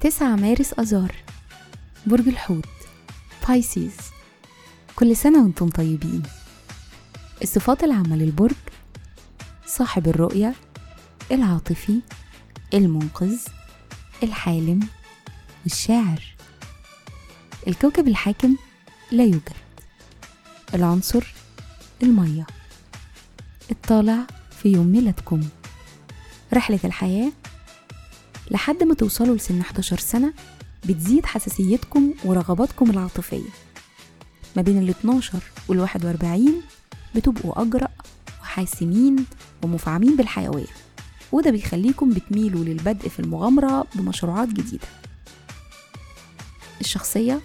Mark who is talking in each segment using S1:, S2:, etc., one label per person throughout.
S1: تسعة مارس أذار برج الحوت بايسيز كل سنة وأنتم طيبين. الصفات العامة للبرج صاحب الرؤية العاطفي المنقذ الحالم والشاعر الكوكب الحاكم لا يوجد. العنصر المية. الطالع في يوم ميلادكم. رحلة الحياة لحد ما توصلوا لسن 11 سنة بتزيد حساسيتكم ورغباتكم العاطفية. ما بين ال 12 وال 41 بتبقوا أجرأ وحاسمين ومفعمين بالحيوية وده بيخليكم بتميلوا للبدء في المغامرة بمشروعات جديدة. الشخصية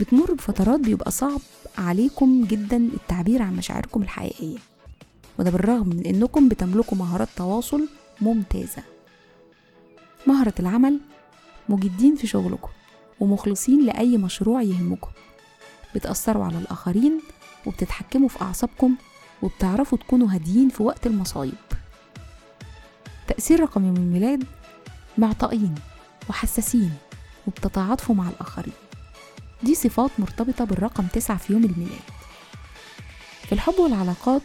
S1: بتمر بفترات بيبقى صعب عليكم جدا التعبير عن مشاعركم الحقيقية. وده بالرغم من إنكم بتملكوا مهارات تواصل ممتازة. مهرة العمل مجدين في شغلكم ومخلصين لأي مشروع يهمكم. بتأثروا على الآخرين وبتتحكموا في أعصابكم وبتعرفوا تكونوا هاديين في وقت المصايب. تأثير رقم يوم الميلاد معطائين وحساسين وبتتعاطفوا مع الآخرين. دي صفات مرتبطة بالرقم تسعة في يوم الميلاد. في الحب والعلاقات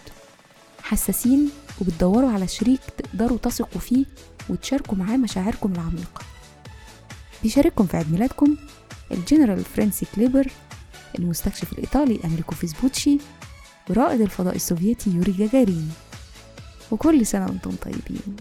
S1: حساسين وبتدوروا على شريك تقدروا تثقوا فيه وتشاركوا معاه مشاعركم العميقة. بيشارككم في عيد ميلادكم الجنرال الفرنسي كليبر المستكشف الإيطالي أمريكو فيسبوتشي ورائد الفضاء السوفيتي يوري جاجارين. وكل سنة وأنتم طيبين.